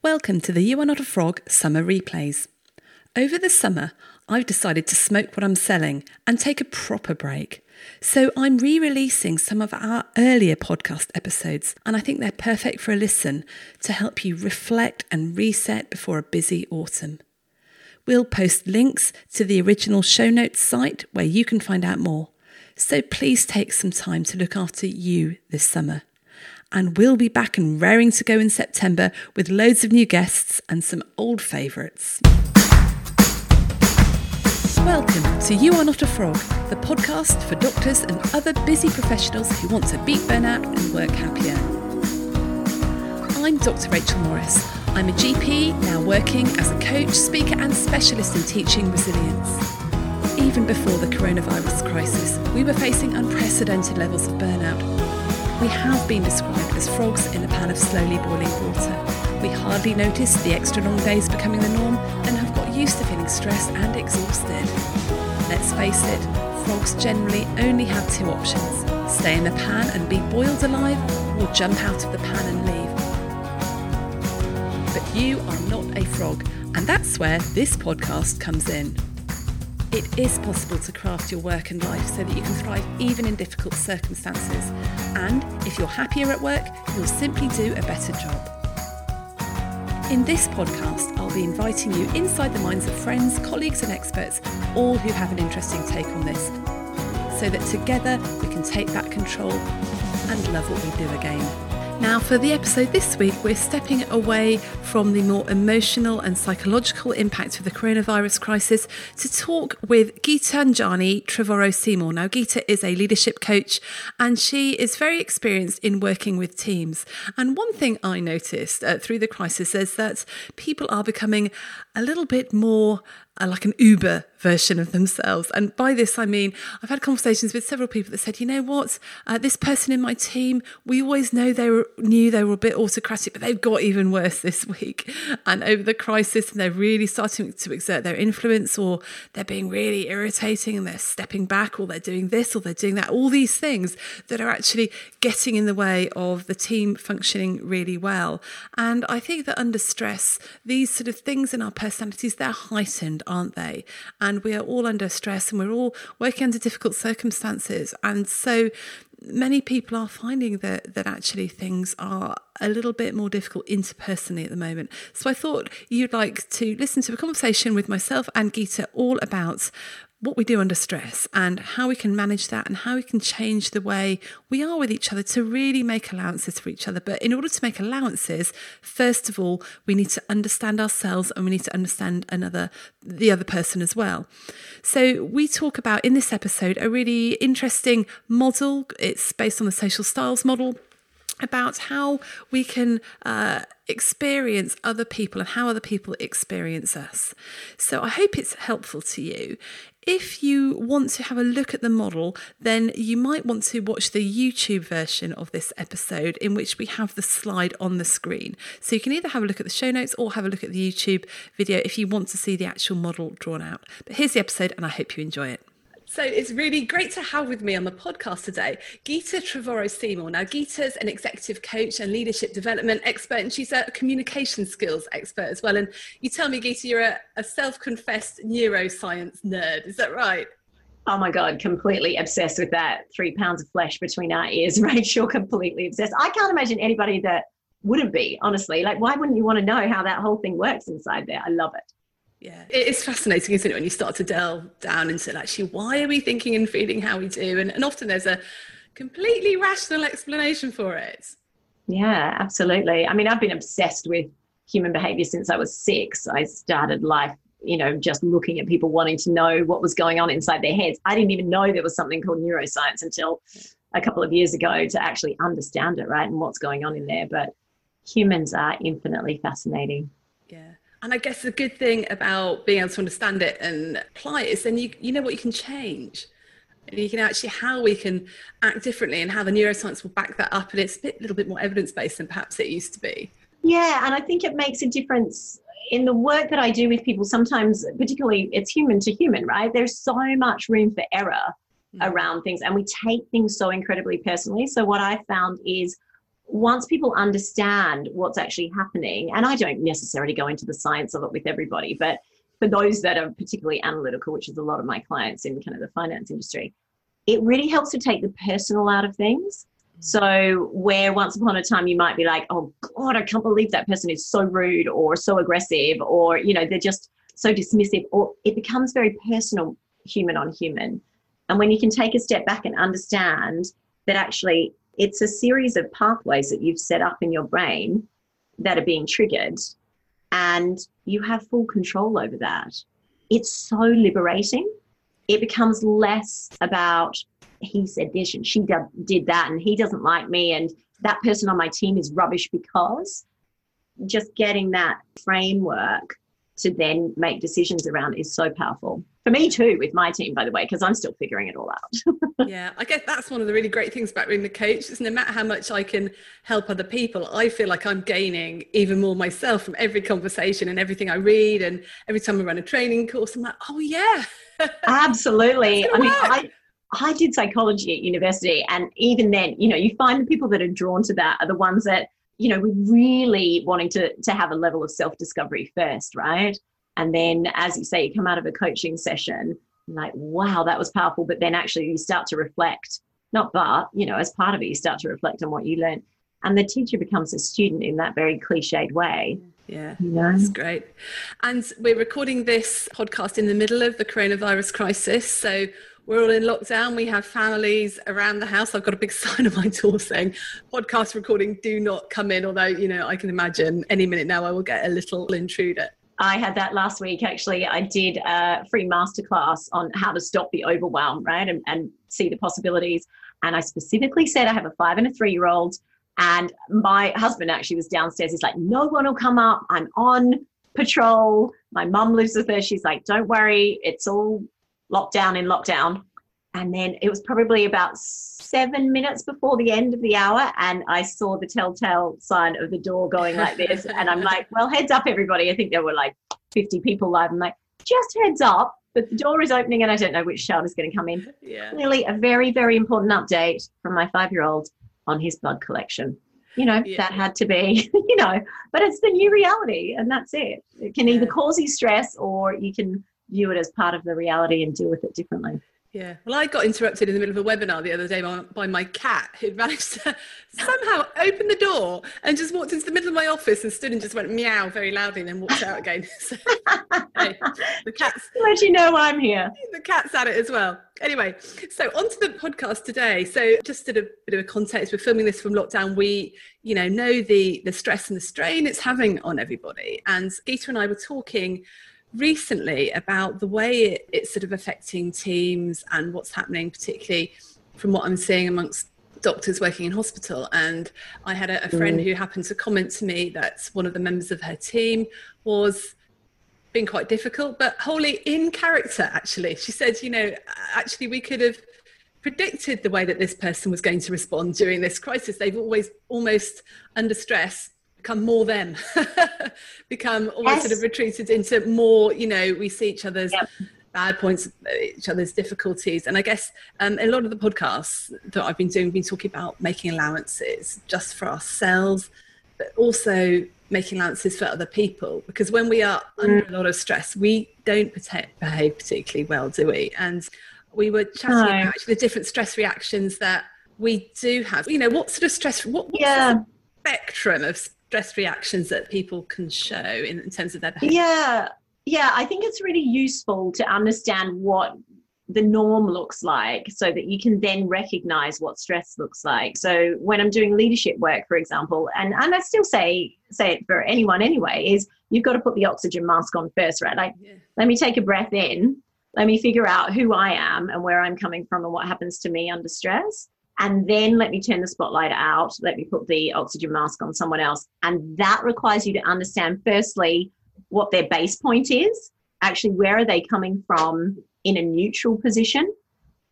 Welcome to the You Are Not a Frog summer replays. Over the summer, I've decided to smoke what I'm selling and take a proper break. So I'm re releasing some of our earlier podcast episodes, and I think they're perfect for a listen to help you reflect and reset before a busy autumn. We'll post links to the original show notes site where you can find out more. So please take some time to look after you this summer and we'll be back and raring to go in September with loads of new guests and some old favourites. Welcome to You Are Not a Frog, the podcast for doctors and other busy professionals who want to beat burnout and work happier. I'm Dr. Rachel Morris. I'm a GP now working as a coach, speaker, and specialist in teaching resilience. Even before the coronavirus crisis, we were facing unprecedented levels of burnout we have been described as frogs in a pan of slowly boiling water. We hardly notice the extra long days becoming the norm and have got used to feeling stressed and exhausted. Let's face it, frogs generally only have two options stay in the pan and be boiled alive, or jump out of the pan and leave. But you are not a frog, and that's where this podcast comes in. It is possible to craft your work and life so that you can thrive even in difficult circumstances. And if you're happier at work, you'll simply do a better job. In this podcast, I'll be inviting you inside the minds of friends, colleagues, and experts, all who have an interesting take on this, so that together we can take back control and love what we do again. Now, for the episode this week, we're stepping away from the more emotional and psychological impact of the coronavirus crisis to talk with Geeta Anjani Trevorrow Seymour. Now, Geeta is a leadership coach and she is very experienced in working with teams. And one thing I noticed uh, through the crisis is that people are becoming a little bit more uh, like an Uber version of themselves. And by this, I mean, I've had conversations with several people that said, you know what, uh, this person in my team, we always know they were, knew they were a bit autocratic, but they've got even worse this week. And over the crisis, and they're really starting to exert their influence, or they're being really irritating and they're stepping back, or they're doing this, or they're doing that, all these things that are actually getting in the way of the team functioning really well. And I think that under stress, these sort of things in our personalities, they're heightened aren't they? And we are all under stress and we're all working under difficult circumstances. And so many people are finding that that actually things are a little bit more difficult interpersonally at the moment. So I thought you'd like to listen to a conversation with myself and Geeta all about what we do under stress and how we can manage that and how we can change the way we are with each other to really make allowances for each other. But in order to make allowances, first of all, we need to understand ourselves and we need to understand another the other person as well. So we talk about in this episode a really interesting model. It's based on the social styles model about how we can uh, experience other people and how other people experience us. So I hope it's helpful to you. If you want to have a look at the model, then you might want to watch the YouTube version of this episode in which we have the slide on the screen. So you can either have a look at the show notes or have a look at the YouTube video if you want to see the actual model drawn out. But here's the episode, and I hope you enjoy it. So it's really great to have with me on the podcast today Geeta Trevorrow Seymour. Now, Geeta's an executive coach and leadership development expert, and she's a communication skills expert as well. And you tell me, Geeta, you're a, a self confessed neuroscience nerd. Is that right? Oh my God, completely obsessed with that. Three pounds of flesh between our ears, Rachel, completely obsessed. I can't imagine anybody that wouldn't be, honestly. Like, why wouldn't you want to know how that whole thing works inside there? I love it yeah. It's fascinating isn't it when you start to delve down into actually why are we thinking and feeling how we do? And, and often there's a completely rational explanation for it. Yeah absolutely. I mean i've been obsessed with human behavior since i was six. I started life you know just looking at people wanting to know what was going on inside their heads. I didn't even know there was something called neuroscience until a couple of years ago to actually understand it right and what's going on in there. But humans are infinitely fascinating. yeah and I guess the good thing about being able to understand it and apply it is then you, you know what you can change. And you can actually how we can act differently and how the neuroscience will back that up. And it's a bit, little bit more evidence based than perhaps it used to be. Yeah. And I think it makes a difference in the work that I do with people. Sometimes, particularly, it's human to human, right? There's so much room for error mm. around things. And we take things so incredibly personally. So, what I found is once people understand what's actually happening, and I don't necessarily go into the science of it with everybody, but for those that are particularly analytical, which is a lot of my clients in kind of the finance industry, it really helps to take the personal out of things. Mm. So, where once upon a time you might be like, oh God, I can't believe that person is so rude or so aggressive, or, you know, they're just so dismissive, or it becomes very personal, human on human. And when you can take a step back and understand that actually it's a series of pathways that you've set up in your brain that are being triggered, and you have full control over that. It's so liberating. It becomes less about he said this and she did that and he doesn't like me and that person on my team is rubbish because just getting that framework to then make decisions around is so powerful for me too with my team by the way because i'm still figuring it all out. Yeah i guess that's one of the really great things about being the coach is no matter how much i can help other people i feel like i'm gaining even more myself from every conversation and everything i read and every time i run a training course i'm like oh yeah. Absolutely. I mean I, I did psychology at university, and even then, you know, you find the people that are drawn to that are the ones that, you know, we're really wanting to to have a level of self discovery first, right? And then, as you say, you come out of a coaching session, like, wow, that was powerful. But then, actually, you start to reflect. Not but, you know, as part of it, you start to reflect on what you learned, and the teacher becomes a student in that very cliched way. Yeah, you know? that's great. And we're recording this podcast in the middle of the coronavirus crisis. So we're all in lockdown. We have families around the house. I've got a big sign on my door saying podcast recording do not come in. Although, you know, I can imagine any minute now I will get a little intruder. I had that last week actually. I did a free masterclass on how to stop the overwhelm, right? And, and see the possibilities. And I specifically said I have a five and a three year old. And my husband actually was downstairs. He's like, no one will come up. I'm on patrol. My mum lives with her. She's like, don't worry, it's all lockdown in lockdown. And then it was probably about seven minutes before the end of the hour, and I saw the telltale sign of the door going like this. and I'm like, well, heads up, everybody. I think there were like 50 people live. I'm like, just heads up, but the door is opening, and I don't know which child is going to come in. Yeah. Clearly, a very, very important update from my five year old on his blood collection. You know, yeah. that had to be, you know, but it's the new reality, and that's it. It can either cause you stress or you can view it as part of the reality and deal with it differently. Yeah. Well, I got interrupted in the middle of a webinar the other day by, by my cat who'd managed to somehow open the door and just walked into the middle of my office and stood and just went meow very loudly and then walked out again. So, the cat's let you know I'm here. The cat's at it as well. Anyway, so onto the podcast today. So just a bit of a context, we're filming this from lockdown. We, you know, know the the stress and the strain it's having on everybody. And Geeta and I were talking recently about the way it, it's sort of affecting teams and what's happening, particularly from what I'm seeing amongst doctors working in hospital. And I had a, a friend mm. who happened to comment to me that one of the members of her team was being quite difficult, but wholly in character, actually. She said, you know, actually, we could have predicted the way that this person was going to respond during this crisis. They've always almost under stress become more them, become almost yes. sort of retreated into more, you know, we see each other's yep. bad points, each other's difficulties. And I guess um, a lot of the podcasts that I've been doing, have been talking about making allowances just for ourselves, but also making allowances for other people. Because when we are mm. under a lot of stress, we don't protect, behave particularly well, do we? And we were chatting no. about actually the different stress reactions that we do have. You know, what sort of stress, what, yeah. spectrum of stress reactions that people can show in, in terms of their behavior? Yeah, yeah, I think it's really useful to understand what the norm looks like so that you can then recognize what stress looks like so when i'm doing leadership work for example and, and i still say say it for anyone anyway is you've got to put the oxygen mask on first right like yeah. let me take a breath in let me figure out who i am and where i'm coming from and what happens to me under stress and then let me turn the spotlight out, let me put the oxygen mask on someone else. And that requires you to understand, firstly, what their base point is, actually, where are they coming from in a neutral position?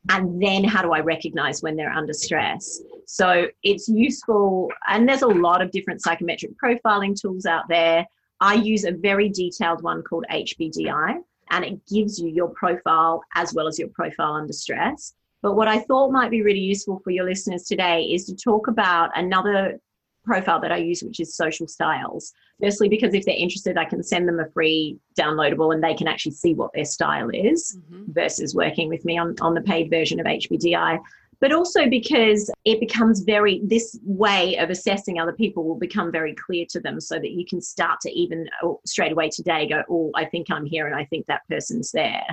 And then how do I recognize when they're under stress? So it's useful, and there's a lot of different psychometric profiling tools out there. I use a very detailed one called HBDI, and it gives you your profile as well as your profile under stress. But what I thought might be really useful for your listeners today is to talk about another profile that I use, which is social styles. Firstly, because if they're interested, I can send them a free downloadable and they can actually see what their style is mm-hmm. versus working with me on, on the paid version of HBDI. But also because it becomes very, this way of assessing other people will become very clear to them so that you can start to even oh, straight away today go, oh, I think I'm here and I think that person's there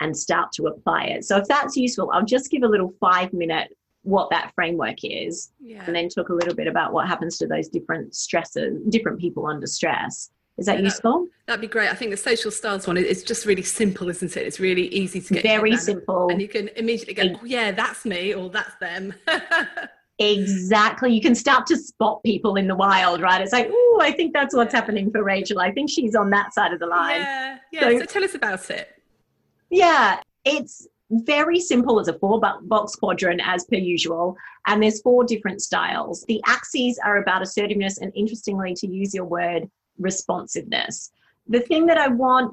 and start to apply it. So if that's useful, I'll just give a little five minute what that framework is yeah. and then talk a little bit about what happens to those different stresses, different people under stress. Is that yeah, useful? That, would be great. I think the social styles one is just really simple, isn't it? It's really easy to get. Very simple. And you can immediately go, oh, yeah, that's me or that's them. exactly. You can start to spot people in the wild, right? It's like, oh, I think that's what's happening for Rachel. I think she's on that side of the line. Yeah. Yeah. So, so tell us about it. Yeah. It's very simple as a four box quadrant as per usual and there's four different styles the axes are about assertiveness and interestingly to use your word responsiveness the thing that i want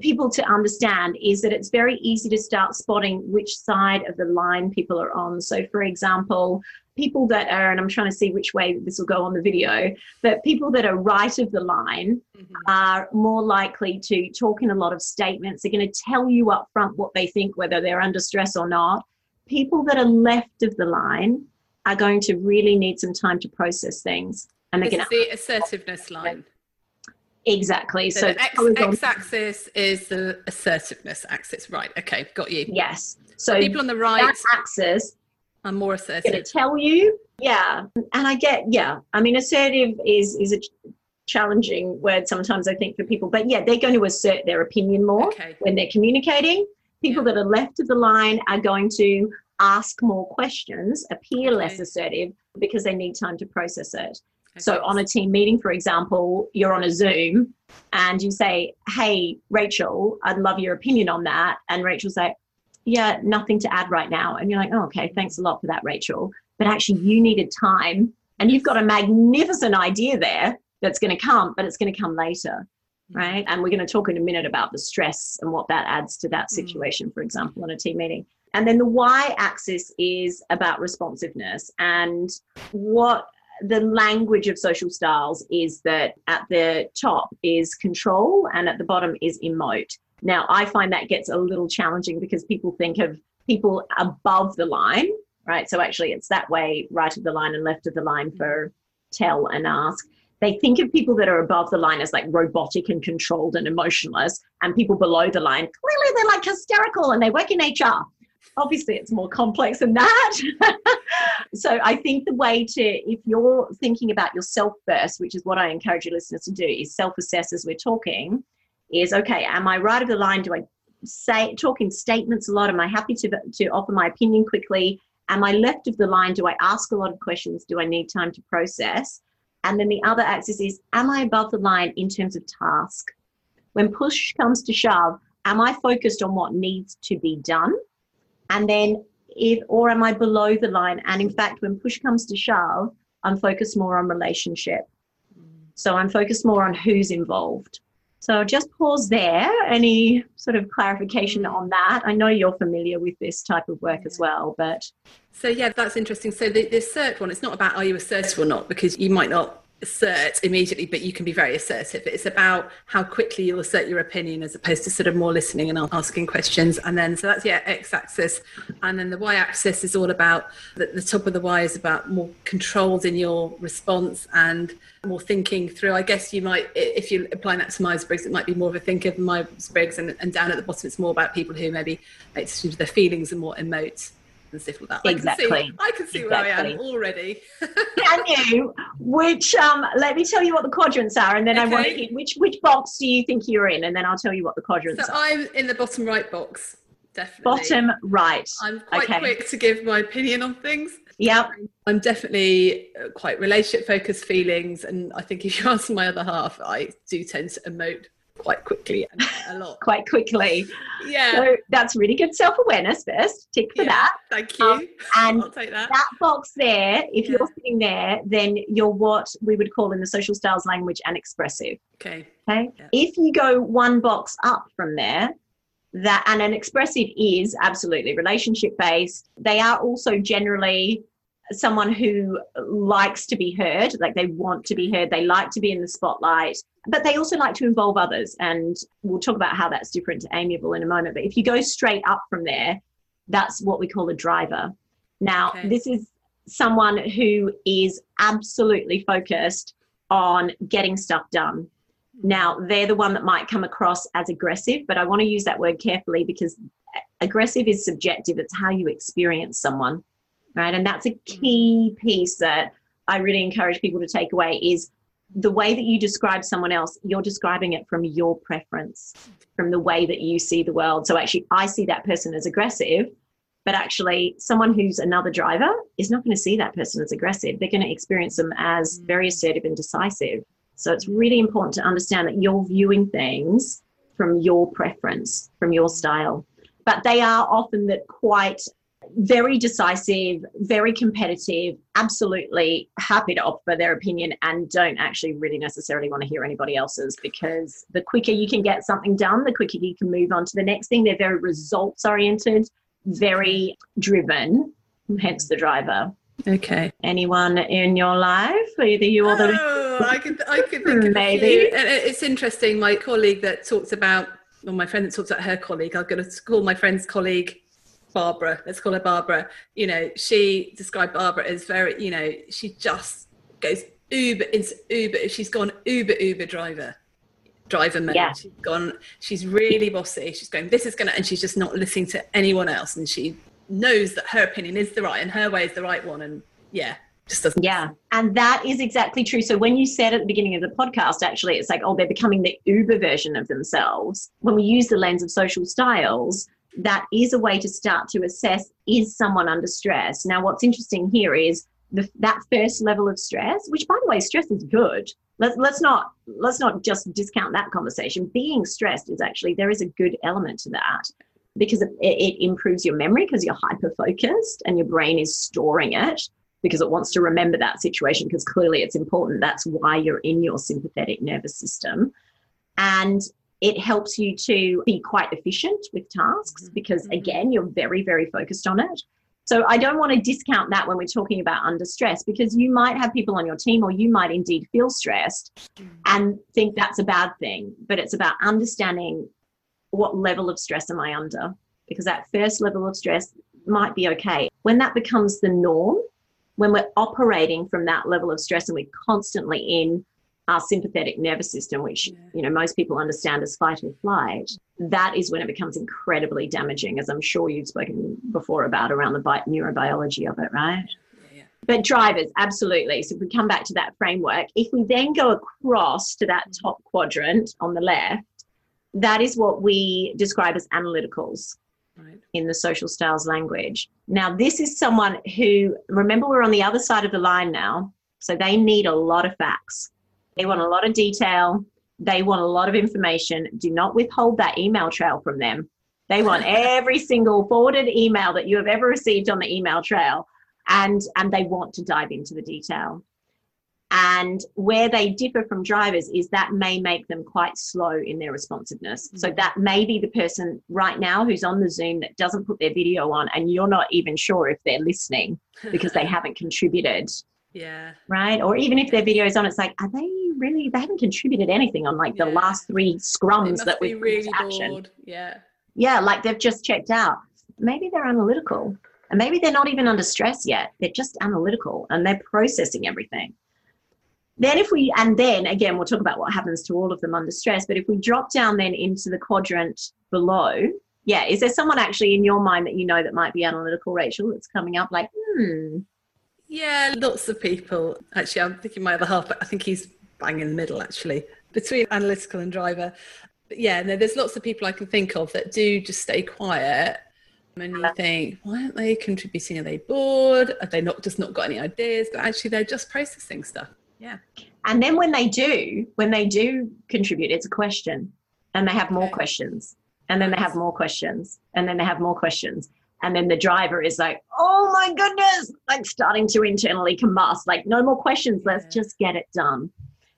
people to understand is that it's very easy to start spotting which side of the line people are on so for example people that are, and I'm trying to see which way this will go on the video, but people that are right of the line mm-hmm. are more likely to talk in a lot of statements. They're going to tell you up front what they think, whether they're under stress or not. People that are left of the line are going to really need some time to process things. And they're going to the assertiveness line. Exactly. So, so the x, axis is the assertiveness axis. Right. Okay. Got you. Yes. So people on the right axis I'm more assertive. Going to tell you, yeah. And I get, yeah. I mean, assertive is is a challenging word sometimes. I think for people, but yeah, they're going to assert their opinion more okay. when they're communicating. People yeah. that are left of the line are going to ask more questions, appear okay. less assertive because they need time to process it. Okay. So, on a team meeting, for example, you're on a Zoom and you say, Hey, Rachel, I'd love your opinion on that. And Rachel say, yeah, nothing to add right now. And you're like, oh, okay, thanks a lot for that, Rachel. But actually, you needed time and you've got a magnificent idea there that's going to come, but it's going to come later. Right. And we're going to talk in a minute about the stress and what that adds to that mm. situation, for example, in a team meeting. And then the y axis is about responsiveness. And what the language of social styles is that at the top is control and at the bottom is emote. Now, I find that gets a little challenging because people think of people above the line, right? So actually, it's that way, right of the line and left of the line for tell and ask. They think of people that are above the line as like robotic and controlled and emotionless, and people below the line, clearly they're like hysterical and they work in HR. Obviously, it's more complex than that. so, I think the way to, if you're thinking about yourself first, which is what I encourage your listeners to do, is self assess as we're talking is okay, am I right of the line? Do I say talk in statements a lot? Am I happy to, to offer my opinion quickly? Am I left of the line? Do I ask a lot of questions? Do I need time to process? And then the other axis is, am I above the line in terms of task? When push comes to shove, am I focused on what needs to be done? And then if, or am I below the line? And in fact, when push comes to shove, I'm focused more on relationship. So I'm focused more on who's involved. So just pause there. Any sort of clarification on that? I know you're familiar with this type of work as well, but. So, yeah, that's interesting. So, the, the assert one, it's not about are you assertive or not, because you might not assert immediately, but you can be very assertive. It's about how quickly you'll assert your opinion as opposed to sort of more listening and asking questions. And then, so that's, yeah, x axis. And then the y axis is all about the, the top of the y is about more controlled in your response and more thinking through. I guess you might, if you're applying that to Myers Briggs, it might be more of a thinker of Myers Briggs, and, and down at the bottom, it's more about people who maybe decisions their feelings and more emote and stuff like that. Exactly. I can see, I can see exactly. where I am already. can you? Which um, let me tell you what the quadrants are, and then okay. I want to which which box do you think you're in, and then I'll tell you what the quadrants so are. I'm in the bottom right box. Definitely. Bottom right. I'm quite okay. quick to give my opinion on things. Yep. I'm definitely uh, quite relationship focused feelings. And I think if you ask my other half, I do tend to emote quite quickly a lot. quite quickly. Yeah. So that's really good self awareness first. Tick for yeah, that. Thank you. Um, and I'll take that. that box there, if yeah. you're sitting there, then you're what we would call in the social styles language an expressive. Okay. Okay. Yeah. If you go one box up from there, that and an expressive is absolutely relationship based. They are also generally someone who likes to be heard, like they want to be heard, they like to be in the spotlight, but they also like to involve others. And we'll talk about how that's different to amiable in a moment. But if you go straight up from there, that's what we call a driver. Now, okay. this is someone who is absolutely focused on getting stuff done. Now, they're the one that might come across as aggressive, but I want to use that word carefully because aggressive is subjective. It's how you experience someone right? And that's a mm. key piece that I really encourage people to take away is the way that you describe someone else, you're describing it from your preference, from the way that you see the world. So actually, I see that person as aggressive, but actually, someone who's another driver is not going to see that person as aggressive. They're going to experience them as mm. very assertive and decisive. So it's really important to understand that you're viewing things from your preference, from your style. But they are often that quite very decisive, very competitive, absolutely happy to offer their opinion and don't actually really necessarily want to hear anybody else's because the quicker you can get something done, the quicker you can move on to the next thing. They're very results oriented, very driven, hence the driver. Okay. Anyone in your life, either you or the. Oh, I could, I could think of maybe. And it's interesting. My colleague that talks about, or my friend that talks about her colleague, I'm going to call my friend's colleague Barbara, let's call her Barbara, you know, she described Barbara as very, you know, she just goes uber into uber. She's gone uber, uber driver, driver mode. Yeah. She's gone, she's really bossy. She's going, this is going to, and she's just not listening to anyone else. And she knows that her opinion is the right and her way is the right one. And yeah, just doesn't. Yeah. And that is exactly true. So when you said at the beginning of the podcast, actually, it's like, oh, they're becoming the Uber version of themselves. When we use the lens of social styles, that is a way to start to assess is someone under stress. Now, what's interesting here is the, that first level of stress, which by the way, stress is good. Let's, let's not let's not just discount that conversation. Being stressed is actually there is a good element to that because it, it improves your memory because you're hyper focused and your brain is storing it because it wants to remember that situation because clearly it's important. That's why you're in your sympathetic nervous system. And it helps you to be quite efficient with tasks mm-hmm. because, mm-hmm. again, you're very, very focused on it. So I don't want to discount that when we're talking about under stress because you might have people on your team or you might indeed feel stressed mm. and think that's a bad thing. But it's about understanding what level of stress am I under because that first level of stress might be okay. When that becomes the norm, when we're operating from that level of stress and we're constantly in our sympathetic nervous system, which you know most people understand as fight or flight, that is when it becomes incredibly damaging, as I'm sure you've spoken before about around the neurobiology of it, right? Yeah. But drivers, absolutely. So if we come back to that framework, if we then go across to that mm-hmm. top quadrant on the left, that is what we describe as analyticals. Right. in the social styles language. Now, this is someone who, remember, we're on the other side of the line now. So they need a lot of facts. They want a lot of detail. They want a lot of information. Do not withhold that email trail from them. They want every single forwarded email that you have ever received on the email trail. And, and they want to dive into the detail. And where they differ from drivers is that may make them quite slow in their responsiveness. Mm-hmm. So that may be the person right now who's on the Zoom that doesn't put their video on, and you're not even sure if they're listening because they haven't contributed yeah. Right. Or even if their video is on, it's like, are they really? They haven't contributed anything on like yeah. the last three scrums that we've really action. Bored. Yeah. Yeah, like they've just checked out. Maybe they're analytical, and maybe they're not even under stress yet. They're just analytical and they're processing everything. Then, if we, and then again, we'll talk about what happens to all of them under stress. But if we drop down then into the quadrant below, yeah, is there someone actually in your mind that you know that might be analytical, Rachel, that's coming up like, hmm, yeah, lots of people. Actually, I'm thinking my other half, but I think he's bang in the middle actually between analytical and driver. But yeah, no, there's lots of people I can think of that do just stay quiet. And you think, why aren't they contributing? Are they bored? Are they not just not got any ideas? But actually, they're just processing stuff. Yeah. And then when they do, when they do contribute, it's a question, and they have more okay. questions, and then they have more questions, and then they have more questions and then the driver is like oh my goodness like starting to internally combust like no more questions let's just get it done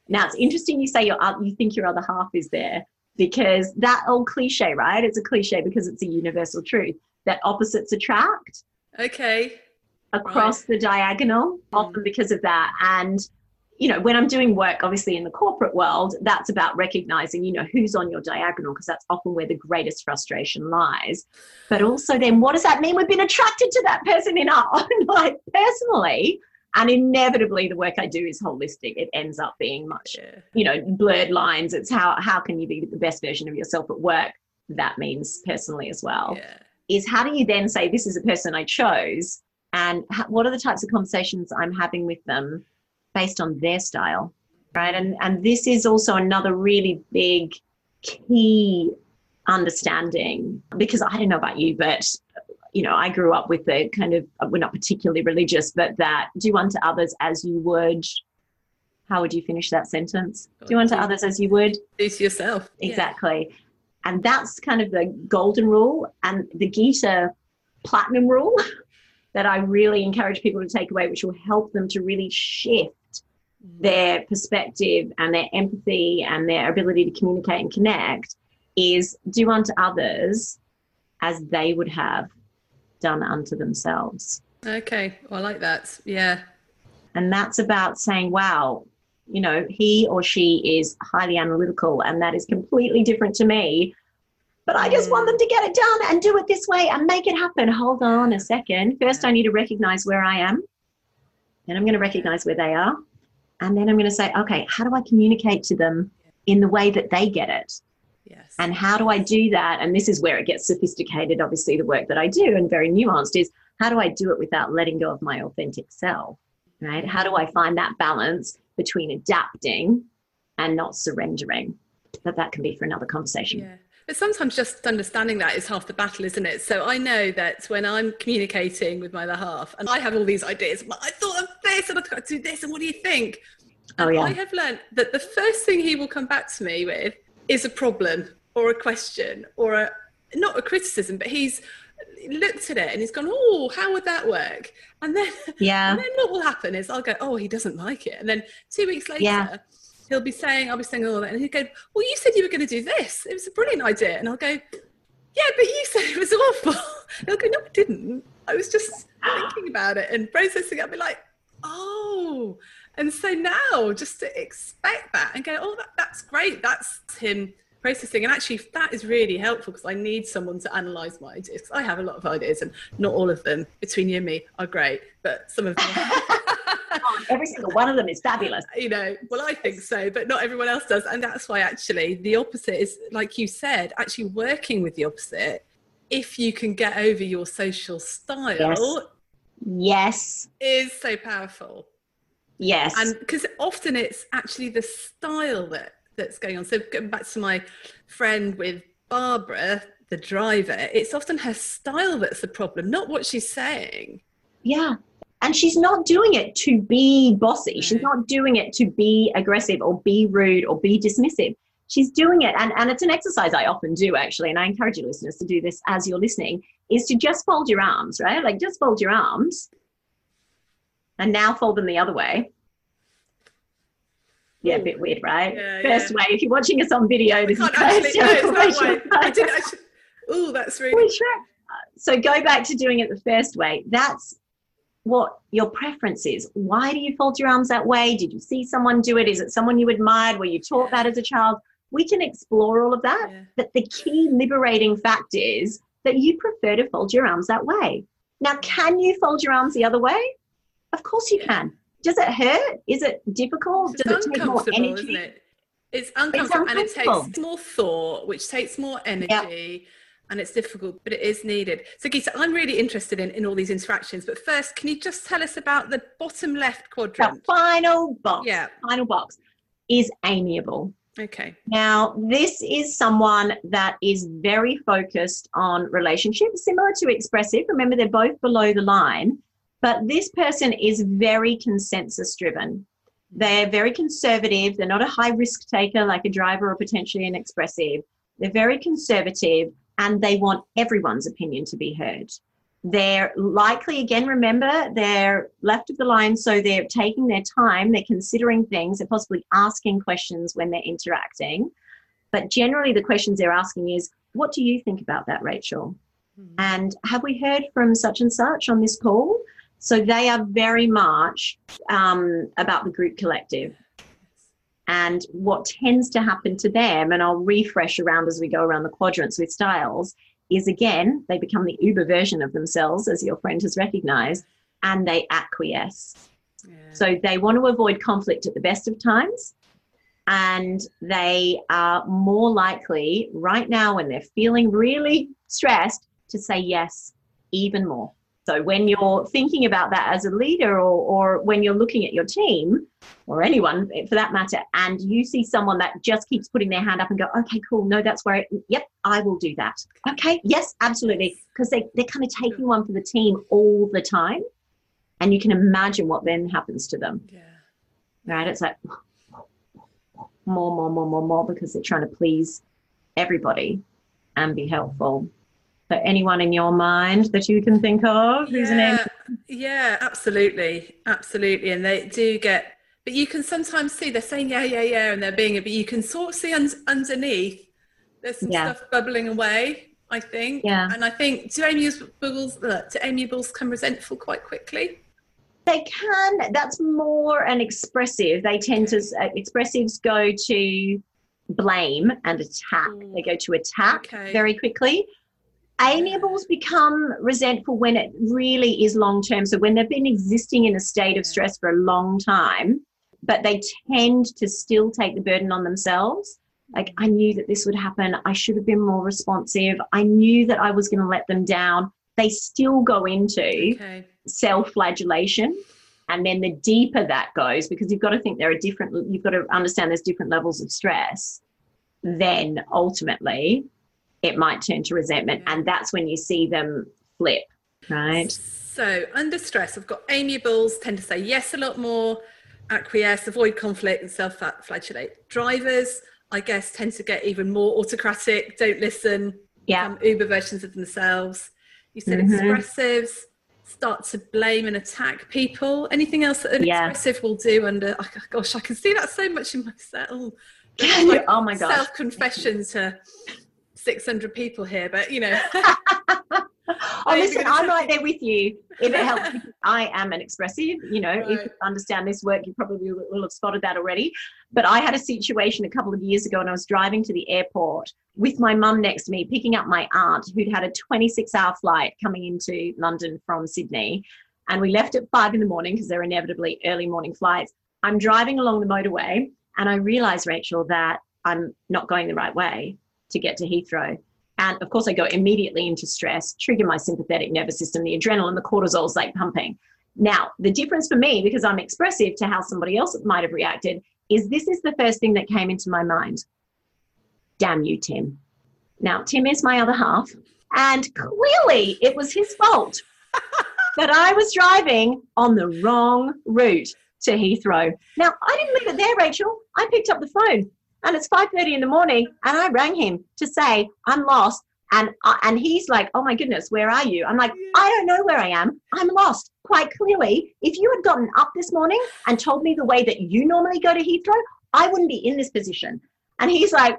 now it's interesting you say your you think your other half is there because that old cliche right it's a cliche because it's a universal truth that opposites attract okay across right. the diagonal, mm. often because of that. And you know, when I'm doing work, obviously in the corporate world, that's about recognizing, you know, who's on your diagonal, because that's often where the greatest frustration lies. But also, then what does that mean? We've been attracted to that person in our own life personally. And inevitably, the work I do is holistic. It ends up being much, yeah. you know, blurred lines. It's how how can you be the best version of yourself at work? That means personally as well. Yeah. Is how do you then say this is a person I chose, and what are the types of conversations I'm having with them based on their style, right? And and this is also another really big key understanding because I don't know about you, but you know, I grew up with the kind of uh, we're not particularly religious, but that do unto others as you would. How would you finish that sentence? Do unto others as you would. Do to yourself. Exactly. Yeah. And that's kind of the golden rule and the Geeta platinum rule that I really encourage people to take away, which will help them to really shift mm. their perspective and their empathy and their ability to communicate and connect is do unto others as they would have done unto themselves. Okay, well, I like that. Yeah. And that's about saying, wow, you know, he or she is highly analytical and that is completely different to me. But I just want them to get it done and do it this way and make it happen. Hold on a second. First, I need to recognize where I am. Then I'm going to recognize where they are. And then I'm going to say, okay, how do I communicate to them in the way that they get it? Yes. And how do I do that? And this is where it gets sophisticated, obviously, the work that I do and very nuanced is how do I do it without letting go of my authentic self? Right? How do I find that balance between adapting and not surrendering? But that can be for another conversation. Yeah. But sometimes just understanding that is half the battle, isn't it? So I know that when I'm communicating with my other half and I have all these ideas, I thought of this and I've got to do this, and what do you think? Oh, yeah. I have learned that the first thing he will come back to me with is a problem or a question or a not a criticism, but he's looked at it and he's gone, Oh, how would that work? And then yeah. And then what will happen is I'll go, Oh, he doesn't like it. And then two weeks later yeah he'll be saying, I'll be saying all that, and he'll go, Well, you said you were going to do this. It was a brilliant idea. And I'll go, Yeah, but you said it was awful. he'll go, No, I didn't. I was just thinking about it and processing it. I'll be like, Oh. And so now just to expect that and go, Oh, that, that's great. That's him processing. And actually, that is really helpful because I need someone to analyze my ideas. I have a lot of ideas, and not all of them, between you and me, are great, but some of them. Every single one of them is fabulous. You know, well, I think so, but not everyone else does. And that's why actually the opposite is, like you said, actually working with the opposite. If you can get over your social style, yes, yes. is so powerful. Yes. And because often it's actually the style that that's going on. So going back to my friend with Barbara, the driver, it's often her style that's the problem, not what she's saying. Yeah. And she's not doing it to be bossy. She's not doing it to be aggressive or be rude or be dismissive. She's doing it. And, and it's an exercise I often do, actually. And I encourage your listeners to do this as you're listening is to just fold your arms, right? Like just fold your arms and now fold them the other way. Yeah, a bit weird, right? Yeah, first yeah. way. If you're watching us on video, this is actually, no, that way. I did. Oh, that's really. So go back to doing it the first way. That's what your preference is. Why do you fold your arms that way? Did you see someone do it? Is it someone you admired? Were you taught that as a child? We can explore all of that. Yeah. But the key liberating fact is that you prefer to fold your arms that way. Now, can you fold your arms the other way? Of course you can. Does it hurt? Is it difficult? It's Does it take more energy? It? It's uncomfortable, it's uncomfortable, and it takes more thought, which takes more energy. Yep and it's difficult, but it is needed. So, Geeta, I'm really interested in, in all these interactions. But first, can you just tell us about the bottom left quadrant? The final box. Yeah. Final box is amiable. Okay. Now, this is someone that is very focused on relationships, similar to expressive. Remember, they're both below the line, but this person is very consensus driven. They're very conservative. They're not a high risk taker like a driver or potentially an expressive. They're very conservative and they want everyone's opinion to be heard. They're likely, again, remember, they're left of the line, so they're taking their time, they're considering things, they're possibly asking questions when they're interacting. But generally, the questions they're asking is, What do you think about that, Rachel? Mm-hmm. And have we heard from such and such on this call? So they are very much um, about the group collective. And what tends to happen to them, and I'll refresh around as we go around the quadrants with styles, is again, they become the uber version of themselves, as your friend has recognized, and they acquiesce. Yeah. So they want to avoid conflict at the best of times. And they are more likely right now when they're feeling really stressed to say yes even more. So when you're thinking about that as a leader or, or when you're looking at your team or anyone for that matter, and you see someone that just keeps putting their hand up and go, okay, cool, no, that's where, yep, I will do that. Okay, yes, absolutely. Because they, they're kind of taking one for the team all the time. And you can imagine what then happens to them. Yeah. Right? It's like more, more, more, more, more because they're trying to please everybody and be helpful anyone in your mind that you can think of who's yeah, an yeah absolutely. Absolutely. And they do get but you can sometimes see they're saying yeah yeah yeah and they're being it, but you can sort of see un- underneath there's some yeah. stuff bubbling away i think. Yeah. And i think do amiables uh, do amiables come resentful quite quickly? They can. That's more an expressive. They tend to uh, expressives go to blame and attack. Mm. they go to attack okay. very quickly Amiables become resentful when it really is long term. So when they've been existing in a state of stress for a long time, but they tend to still take the burden on themselves. Like, I knew that this would happen. I should have been more responsive. I knew that I was going to let them down. They still go into okay. self flagellation. And then the deeper that goes, because you've got to think there are different, you've got to understand there's different levels of stress, then ultimately it might turn to resentment. And that's when you see them flip, right? So, under stress, I've got amiables tend to say yes a lot more, acquiesce, avoid conflict, and self flagellate. Drivers, I guess, tend to get even more autocratic, don't listen, yeah. Um, uber versions of themselves. You said mm-hmm. expressives start to blame and attack people. Anything else that an yeah. expressive will do under, oh, gosh, I can see that so much in myself. Like oh my gosh. Self confession to 600 people here, but you know. oh, listen, I'm right there with you. If it helps, I am an expressive. You know, right. if you understand this work, you probably will have spotted that already. But I had a situation a couple of years ago, and I was driving to the airport with my mum next to me, picking up my aunt who'd had a 26 hour flight coming into London from Sydney. And we left at five in the morning because they're inevitably early morning flights. I'm driving along the motorway, and I realize, Rachel, that I'm not going the right way to get to Heathrow. And of course, I go immediately into stress, trigger my sympathetic nervous system, the adrenaline, the cortisol's like pumping. Now, the difference for me, because I'm expressive to how somebody else might have reacted, is this is the first thing that came into my mind. Damn you, Tim. Now, Tim is my other half, and clearly it was his fault that I was driving on the wrong route to Heathrow. Now, I didn't leave it there, Rachel. I picked up the phone and it's 5.30 in the morning and I rang him to say, I'm lost. And, uh, and he's like, oh my goodness, where are you? I'm like, I don't know where I am. I'm lost. Quite clearly, if you had gotten up this morning and told me the way that you normally go to Heathrow, I wouldn't be in this position. And he's like,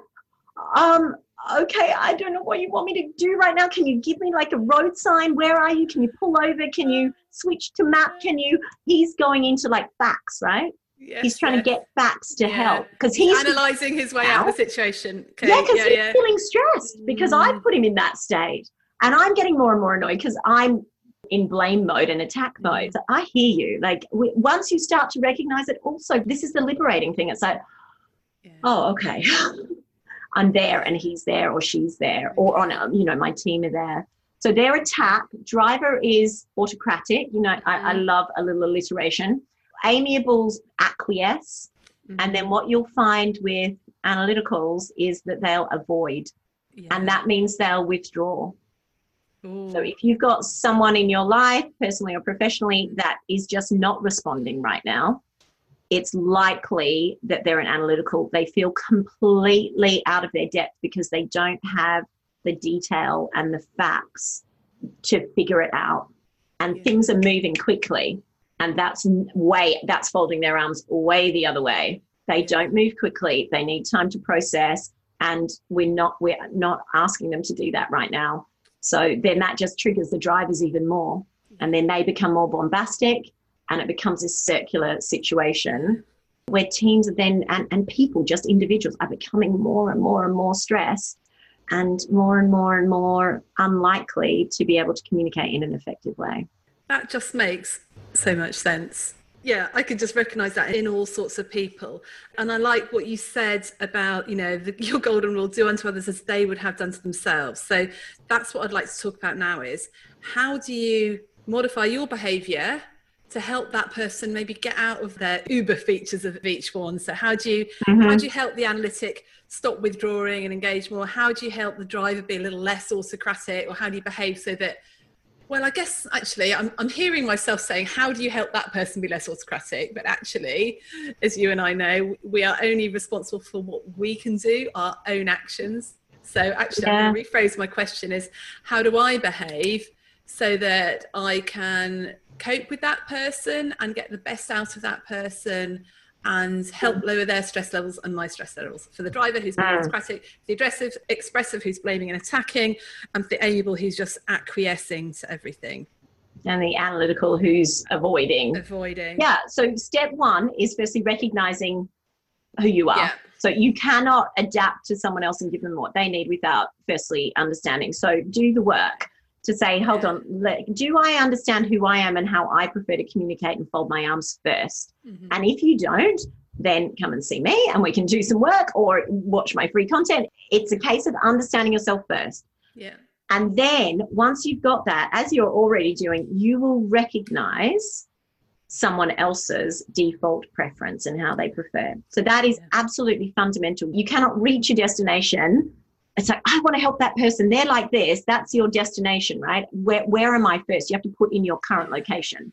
um, okay, I don't know what you want me to do right now. Can you give me like a road sign? Where are you? Can you pull over? Can you switch to map? Can you? He's going into like facts, right? Yes, he's trying yes. to get facts to yeah. help because he's analyzing his way out of the situation. Okay. Yeah, because yeah, he's yeah. feeling stressed because mm. I put him in that state, and I'm getting more and more annoyed because I'm in blame mode and attack mm. mode. So I hear you. Like we, once you start to recognize it, also this is the liberating thing. It's like, oh, okay, I'm there, and he's there, or she's there, or on a, you know my team are there. So their attack driver is autocratic. You know, I, I mm. love a little alliteration amiables acquiesce. Mm-hmm. And then what you'll find with analyticals is that they'll avoid. Yeah. And that means they'll withdraw. Ooh. So if you've got someone in your life, personally or professionally, that is just not responding right now, it's likely that they're an analytical. They feel completely out of their depth because they don't have the detail and the facts to figure it out. And yeah. things are moving quickly and that's way that's folding their arms way the other way. They don't move quickly. They need time to process. And we're not we're not asking them to do that right now. So then that just triggers the drivers even more. And then they become more bombastic and it becomes this circular situation where teams are then, and, and people, just individuals, are becoming more and more and more stressed and more and more and more unlikely to be able to communicate in an effective way. That just makes so much sense. Yeah, I could just recognize that in all sorts of people. And I like what you said about, you know, the, your golden rule do unto others as they would have done to themselves. So that's what I'd like to talk about now is how do you modify your behavior to help that person maybe get out of their uber features of each one so how do you mm-hmm. how do you help the analytic stop withdrawing and engage more how do you help the driver be a little less autocratic or how do you behave so that well, I guess actually, I'm, I'm hearing myself saying, How do you help that person be less autocratic? But actually, as you and I know, we are only responsible for what we can do, our own actions. So, actually, yeah. I'm going to rephrase my question is, How do I behave so that I can cope with that person and get the best out of that person? And help lower their stress levels and my stress levels. For the driver who's being mm. autocratic, the aggressive, expressive who's blaming and attacking, and the amiable who's just acquiescing to everything. And the analytical who's avoiding. Avoiding. Yeah. So step one is firstly recognizing who you are. Yeah. So you cannot adapt to someone else and give them what they need without firstly understanding. So do the work to say, hold on, do I understand who I am and how I prefer to communicate and fold my arms 1st mm-hmm. And if you don't, then come and see me and we can do some work or watch my free content. It's a case of understanding yourself first. Yeah. And then once you've got that, as you're already doing, you will recognize someone else's default preference and how they prefer. So that is absolutely fundamental. You cannot reach your destination it's like i want to help that person. They're like this that's your destination right? Where, where am i first? You have to put in your current location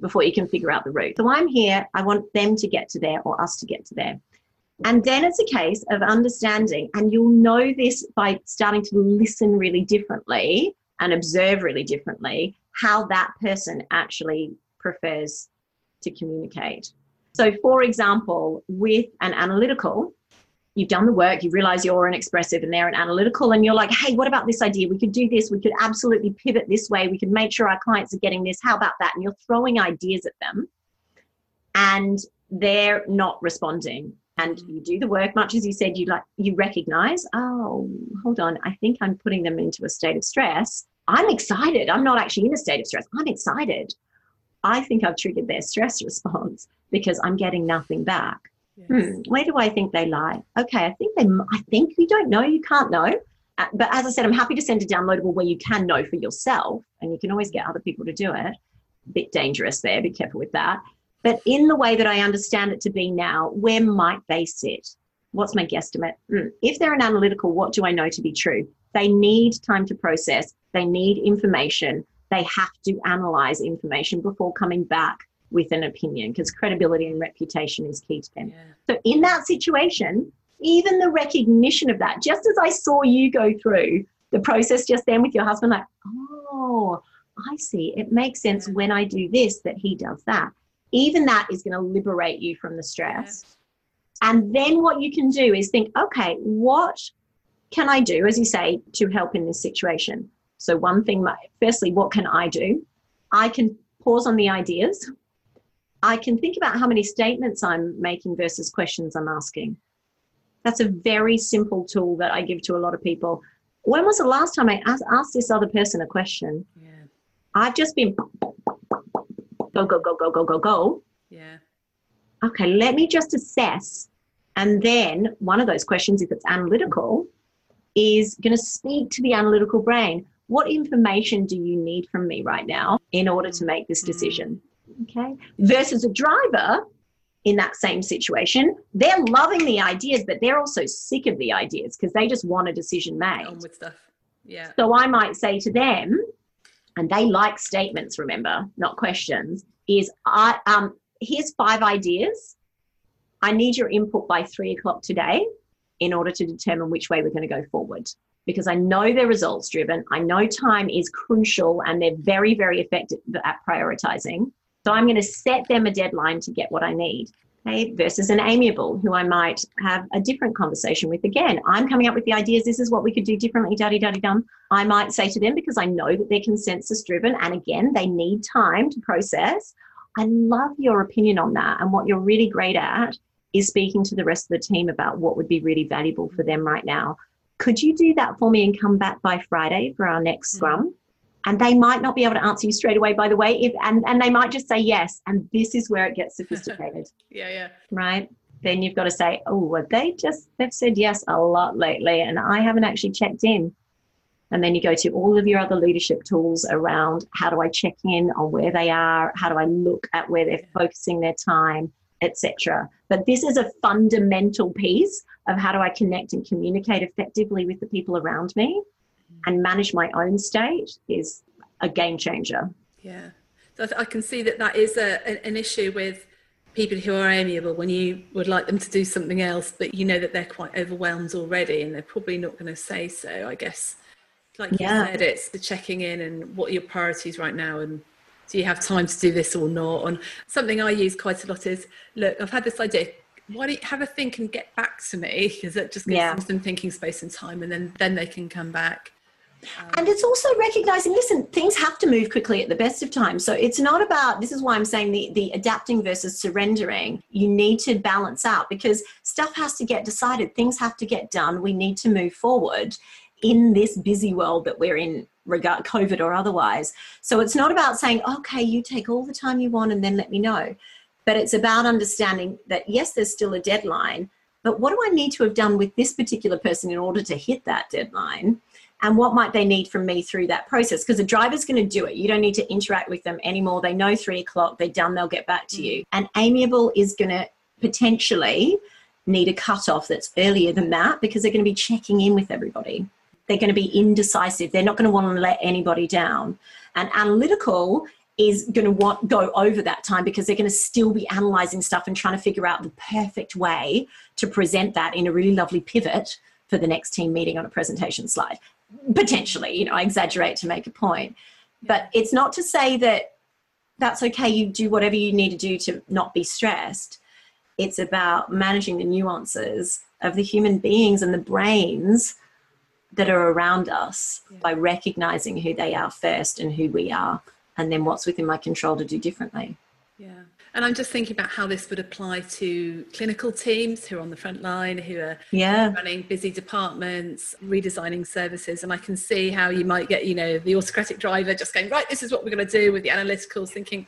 before you can figure out the route. So i'm here i want them to get to there or us to get to there. And then it's a case of understanding and you'll know this by starting to listen really differently and observe really differently how that person actually prefers to communicate. So for example with an analytical you've done the work, you realize you're an expressive and they're an analytical, and you're like, hey, what about this idea? We could do this. We could absolutely pivot this way. We could make sure our clients are getting this. How about that? And you're throwing ideas at them and they're not responding. And you do the work, much as you said, you like you recognize, oh, hold on, I think I'm putting them into a state of stress. I'm excited. I'm not actually in a state of stress. I'm excited. I think I've triggered their stress response because I'm getting nothing back. Hmm, where do I think they lie? Okay, I think they. I think you don't know. You can't know. Uh, but as I said, I'm happy to send a downloadable where you can know for yourself, and you can always get other people to do it. Bit dangerous there. Be careful with that. But in the way that I understand it to be now, where might they sit? What's my guesstimate? Hmm. If they're an analytical, what do I know to be true? They need time to process. They need information. They have to analyze information before coming back with an opinion because credibility and reputation is key to them. Yeah. So, in that situation, even the recognition of that, just as I saw you go through the process just then with your husband, like, oh, I see. It makes sense yeah. when I do this that he does that. Even that is going to liberate you from the stress. Yeah. And then what you can do is think, okay, what can I do, as you say, to help in this situation? So, one thing, firstly, what can I do? I can pause on the ideas I can think about how many statements I'm making versus questions I'm asking. That's a very simple tool that I give to a lot of people. When was the last time I asked, asked this other person a question? Yeah. I've just been go, go, go, go, go, go, go. Yeah. Okay, let me just assess. And then one of those questions, if it's analytical, is going to speak to the analytical brain. What information do you need from me right now in order to make this mm-hmm. decision? Okay. Versus a driver in that same situation, they're loving the ideas, but they're also sick of the ideas because they just want a decision made. On with stuff. Yeah. So I might say to them, and they like statements, remember, not questions, is I um here's five ideas. I need your input by three o'clock today in order to determine which way we're going to go forward. Because I know they're results driven. I know time is crucial and they're very, very effective at prioritizing. So I'm going to set them a deadline to get what I need. Okay, versus an amiable who I might have a different conversation with. Again, I'm coming up with the ideas. This is what we could do differently, daddy, daddy, dum. I might say to them because I know that they're consensus driven and again, they need time to process. I love your opinion on that. And what you're really great at is speaking to the rest of the team about what would be really valuable for them right now. Could you do that for me and come back by Friday for our next mm-hmm. scrum? And they might not be able to answer you straight away by the way if and, and they might just say yes and this is where it gets sophisticated. Yeah yeah. Right? Then you've got to say oh well they just they've said yes a lot lately and i haven't actually checked in. And then you go to all of your other leadership tools around how do i check in on where they are? How do i look at where they're focusing their time? Etc but this is a fundamental piece of how do i connect and communicate effectively with the people around me and manage my own state is a game changer. Yeah. So I can see that that is a, an issue with people who are amiable when you would like them to do something else, but you know that they're quite overwhelmed already and they're probably not going to say so. I guess, like yeah. you said, it's the checking in and what are your priorities right now and do you have time to do this or not? And something I use quite a lot is look, I've had this idea. Why don't you have a think and get back to me? Because it just gives yeah. them some thinking space and time, and then then they can come back. And it's also recognizing, listen, things have to move quickly at the best of times. So it's not about, this is why I'm saying the, the adapting versus surrendering. You need to balance out because stuff has to get decided, things have to get done. We need to move forward in this busy world that we're in, regard COVID or otherwise. So it's not about saying, okay, you take all the time you want and then let me know. But it's about understanding that, yes, there's still a deadline, but what do I need to have done with this particular person in order to hit that deadline? And what might they need from me through that process because the driver's going to do it. You don't need to interact with them anymore. They know three o'clock they're done they'll get back to mm. you. And amiable is going to potentially need a cutoff that's earlier than that because they're going to be checking in with everybody. They're going to be indecisive. They're not going to want to let anybody down. And analytical is going to want go over that time because they're going to still be analyzing stuff and trying to figure out the perfect way to present that in a really lovely pivot for the next team meeting on a presentation slide potentially you know i exaggerate to make a point but it's not to say that that's okay you do whatever you need to do to not be stressed. It's about managing the nuances of the human beings and the brains that are around us yeah. by recognizing who they are first and who we are and then what's within my control to do differently. Yeah and I'm just thinking about how this would apply to clinical teams who are on the front line, who are yeah. running busy departments, redesigning services. And I can see how you might get, you know, the autocratic driver just going, right, this is what we're going to do with the analyticals, thinking,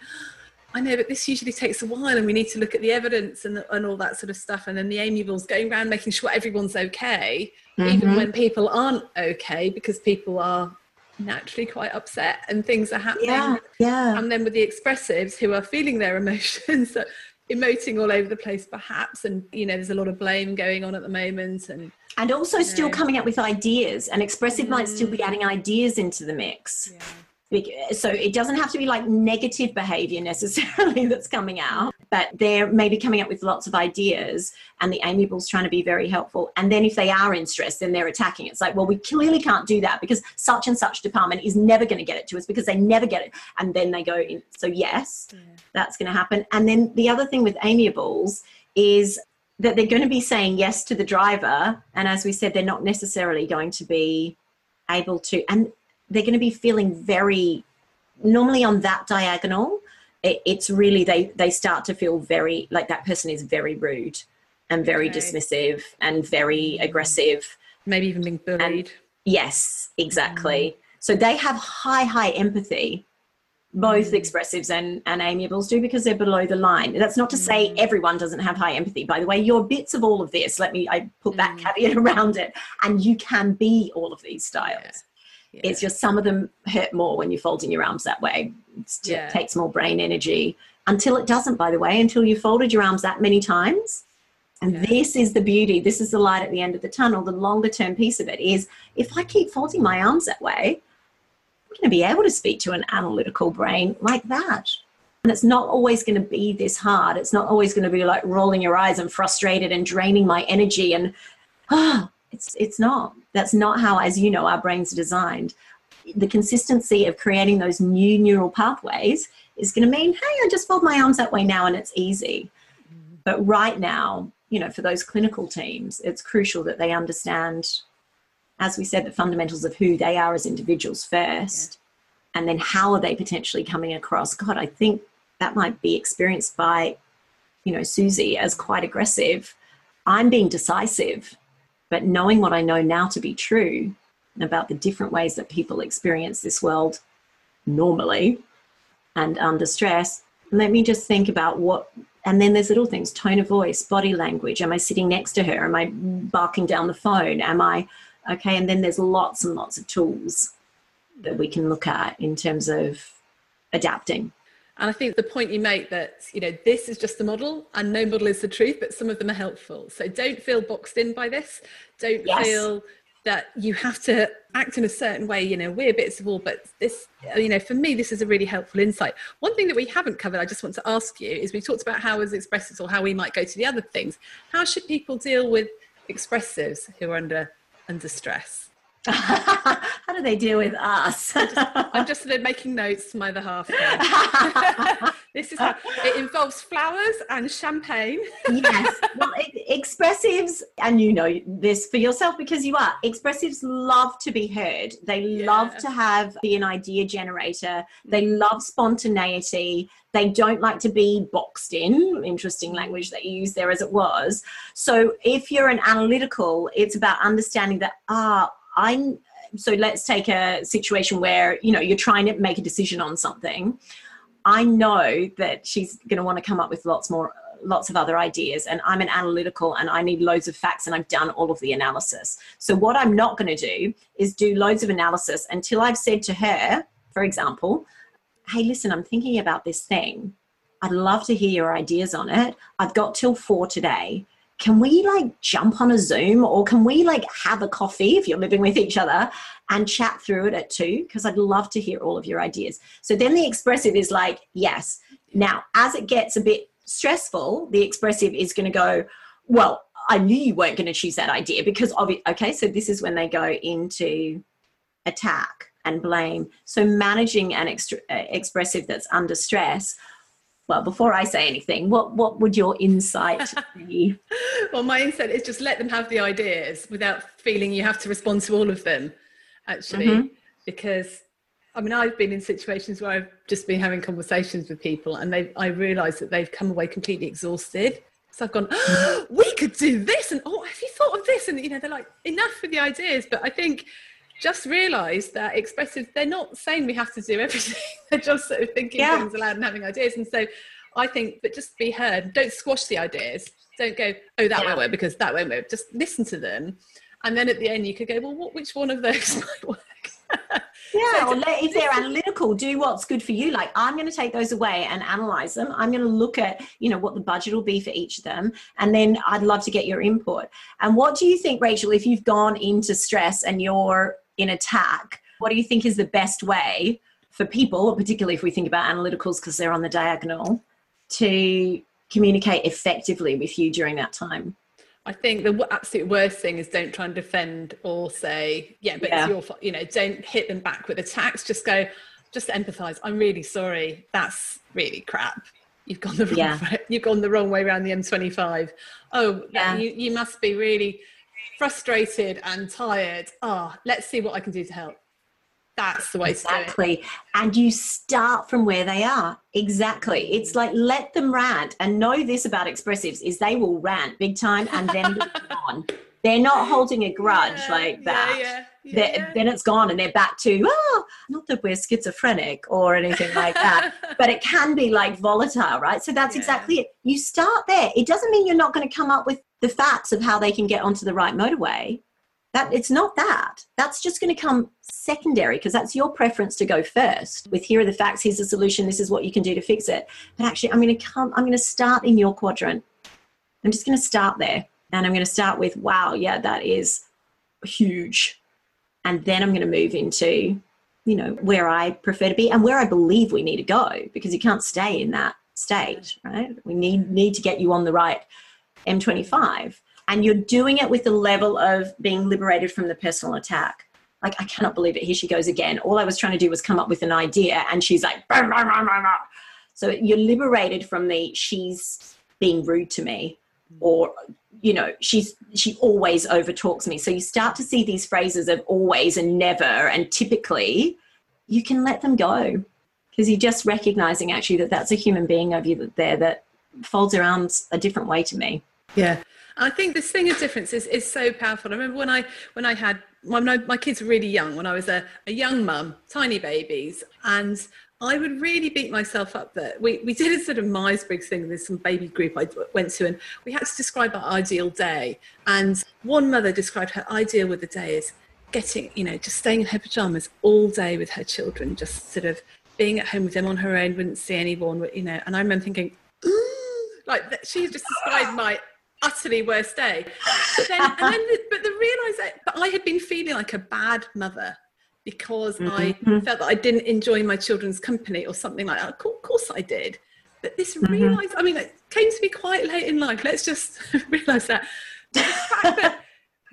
I know, but this usually takes a while and we need to look at the evidence and, and all that sort of stuff. And then the amiables going around making sure everyone's okay, mm-hmm. even when people aren't okay, because people are naturally quite upset and things are happening. Yeah, yeah. And then with the expressives who are feeling their emotions, emoting all over the place perhaps, and you know, there's a lot of blame going on at the moment and and also still know. coming up with ideas and expressive mm. might still be adding ideas into the mix. Yeah so it doesn't have to be like negative behavior necessarily that's coming out but they're maybe coming up with lots of ideas and the amiable's trying to be very helpful. And then if they are in stress then they're attacking. It's like well we clearly can't do that because such and such department is never going to get it to us because they never get it. And then they go in. So yes yeah. that's going to happen. And then the other thing with amiables is that they're going to be saying yes to the driver. And as we said they're not necessarily going to be able to. And they're going to be feeling very normally on that diagonal it, it's really they they start to feel very like that person is very rude and very okay. dismissive and very aggressive maybe even being bullied and yes exactly mm. so they have high high empathy both mm. expressives and, and amiables do because they're below the line. That's not to say mm. everyone doesn't have high empathy. By the way, you're bits of all of this. Let me I put that mm. caveat around it. And you can be all of these styles. Yeah. Yeah. It's just some of them hurt more when you're folding your arms that way. It yeah. takes more brain energy until it doesn't, by the way, until you've folded your arms that many times. And yeah. this is the beauty. This is the light at the end of the tunnel. The longer term piece of it is if I keep folding my arms that way, I'm going to be able to speak to an analytical brain like that. And it's not always going to be this hard. It's not always going to be like rolling your eyes and frustrated and draining my energy and ah, oh, it's it's not. That's not how, as you know, our brains are designed. The consistency of creating those new neural pathways is going to mean, hey, I just fold my arms that way now and it's easy. But right now, you know, for those clinical teams, it's crucial that they understand, as we said, the fundamentals of who they are as individuals first, yeah. and then how are they potentially coming across. God, I think that might be experienced by, you know, Susie as quite aggressive. I'm being decisive, but knowing what I know now to be true about the different ways that people experience this world normally and under stress, let me just think about what and then there's little things tone of voice body language. Am i sitting next to her? Am i barking down the phone? Am i okay? And then there's lots and lots of tools that we can look at in terms of adapting and I think the point you make that, you know, this is just the model and no model is the truth, but some of them are helpful. So don't feel boxed in by this. Don't yes. feel that you have to act in a certain way you know we're bits of all but this you know for me this is a really helpful insight one thing that we haven't covered i just want to ask you is we talked about how as expressives or how we might go to the other things how should people deal with expressives who are under under stress how do they deal with us? I'm just, I'm just making notes for my other half. this is how, it involves flowers and champagne. yes, well, it, expressives, and you know this for yourself because you are. Expressives love to be heard. They yeah. love to have be an idea generator. They mm. love spontaneity. They don't like to be boxed in. Interesting language that you use there, as it was. So if you're an analytical, it's about understanding that ah I'm so let's take a situation where you know you're trying to make a decision on something. I know that she's going to want to come up with lots more lots of other ideas and i'm an analytical and i need loads of facts and i've done all of the analysis. So what i'm not going to do is do loads of analysis until i've said to her for example hey listen i'm thinking about this thing. I'd love to hear your ideas on it. I've got till four today can we like jump on a Zoom or can we like have a coffee if you're living with each other and chat through it at two? Because I'd love to hear all of your ideas. So then the expressive is like, yes. Now, as it gets a bit stressful, the expressive is going to go, well, I knew you weren't going to choose that idea because it. Okay, so this is when they go into attack and blame. So managing an extra, uh, expressive that's under stress well before i say anything what what would your insight be well my insight is just let them have the ideas without feeling you have to respond to all of them actually mm-hmm. because i mean i've been in situations where i've just been having conversations with people and they i realized that they've come away completely exhausted so I've gone, oh, we could do this, and oh, have you thought of this? And you know, they're like, enough with the ideas. But I think just realize that expressive they're not saying we have to do everything. They're just sort of thinking yeah. things aloud and having ideas. And so i think but just be heard. Don't squash the ideas. Don't go oh that yeah. won't work because that won't work. Just listen to them. And then at the end you could go well what, which one of those might work? Yeah so or if they're analytical do what's good for you. Like i'm going to take those away and analyze them. I'm going to look at you know what the budget will be for each of them. And then i'd love to get your input. And what do you think rachel if you've gone into stress and you're in attack, what do you think is the best way for people, particularly if we think about analyticals because they're on the diagonal, to communicate effectively with you during that time? I think the absolute worst thing is don't try and defend or say, yeah, but yeah. it's your fault. You know, don't hit them back with attacks. Just go, just empathize. I'm really sorry. That's really crap. You've gone the wrong yeah. way. You've gone the wrong way around the M25. Oh, yeah. you, you must be really frustrated and tired. Ah, oh, let's see what I can do to help. That's the way exactly. And you start from where they are. Exactly. It's like let them rant and know this about expressives is they will rant big time and then on. They're not holding a grudge yeah, like that. Yeah, yeah, yeah, Then it's gone and they're back to, oh, not that we're schizophrenic or anything like that, but it can be like volatile, right? So that's exactly it. You start there. It doesn't mean you're not going to come up with the facts of how they can get onto the right motorway. That it's not that. That's just going to come secondary because that's your preference to go first with here are the facts here's the solution this is what you can do to fix it. But actually i'm going to come i'm going to start in your quadrant. I'm just going to start there. And i'm going to start with wow yeah that is huge and then i'm going to move into you know where i prefer to be and where i believe we need to go because you can't stay in that state right we need need to get you on the right M25. And you're doing it with the level of being liberated from the personal attack. Like, I cannot believe it. Here she goes again. All I was trying to do was come up with an idea, and she's like, bah, bah, bah, so you're liberated from the she's being rude to me or you know she's she always overtalks me. So you start to see these phrases of always and never and typically you can let them go. Because you're just recognizing actually that that's a human being over you there that folds around a different way to me. Yeah. I think this thing of difference is, is so powerful. I remember when I when I had my, my kids were really young, when I was a, a young mum, tiny babies, and I would really beat myself up that we, we did a sort of Myers-Briggs thing. There's some baby group I went to, and we had to describe our ideal day. And one mother described her ideal with the day as getting, you know, just staying in her pajamas all day with her children, just sort of being at home with them on her own, wouldn't see anyone, you know. And I remember thinking, like she just described my utterly worst day. But then, and then the, but the realization, but I had been feeling like a bad mother because mm-hmm. I felt that I didn't enjoy my children's company or something like that. Of course I did. But this mm-hmm. realized, I mean, it came to me quite late in life. Let's just realize that. the fact that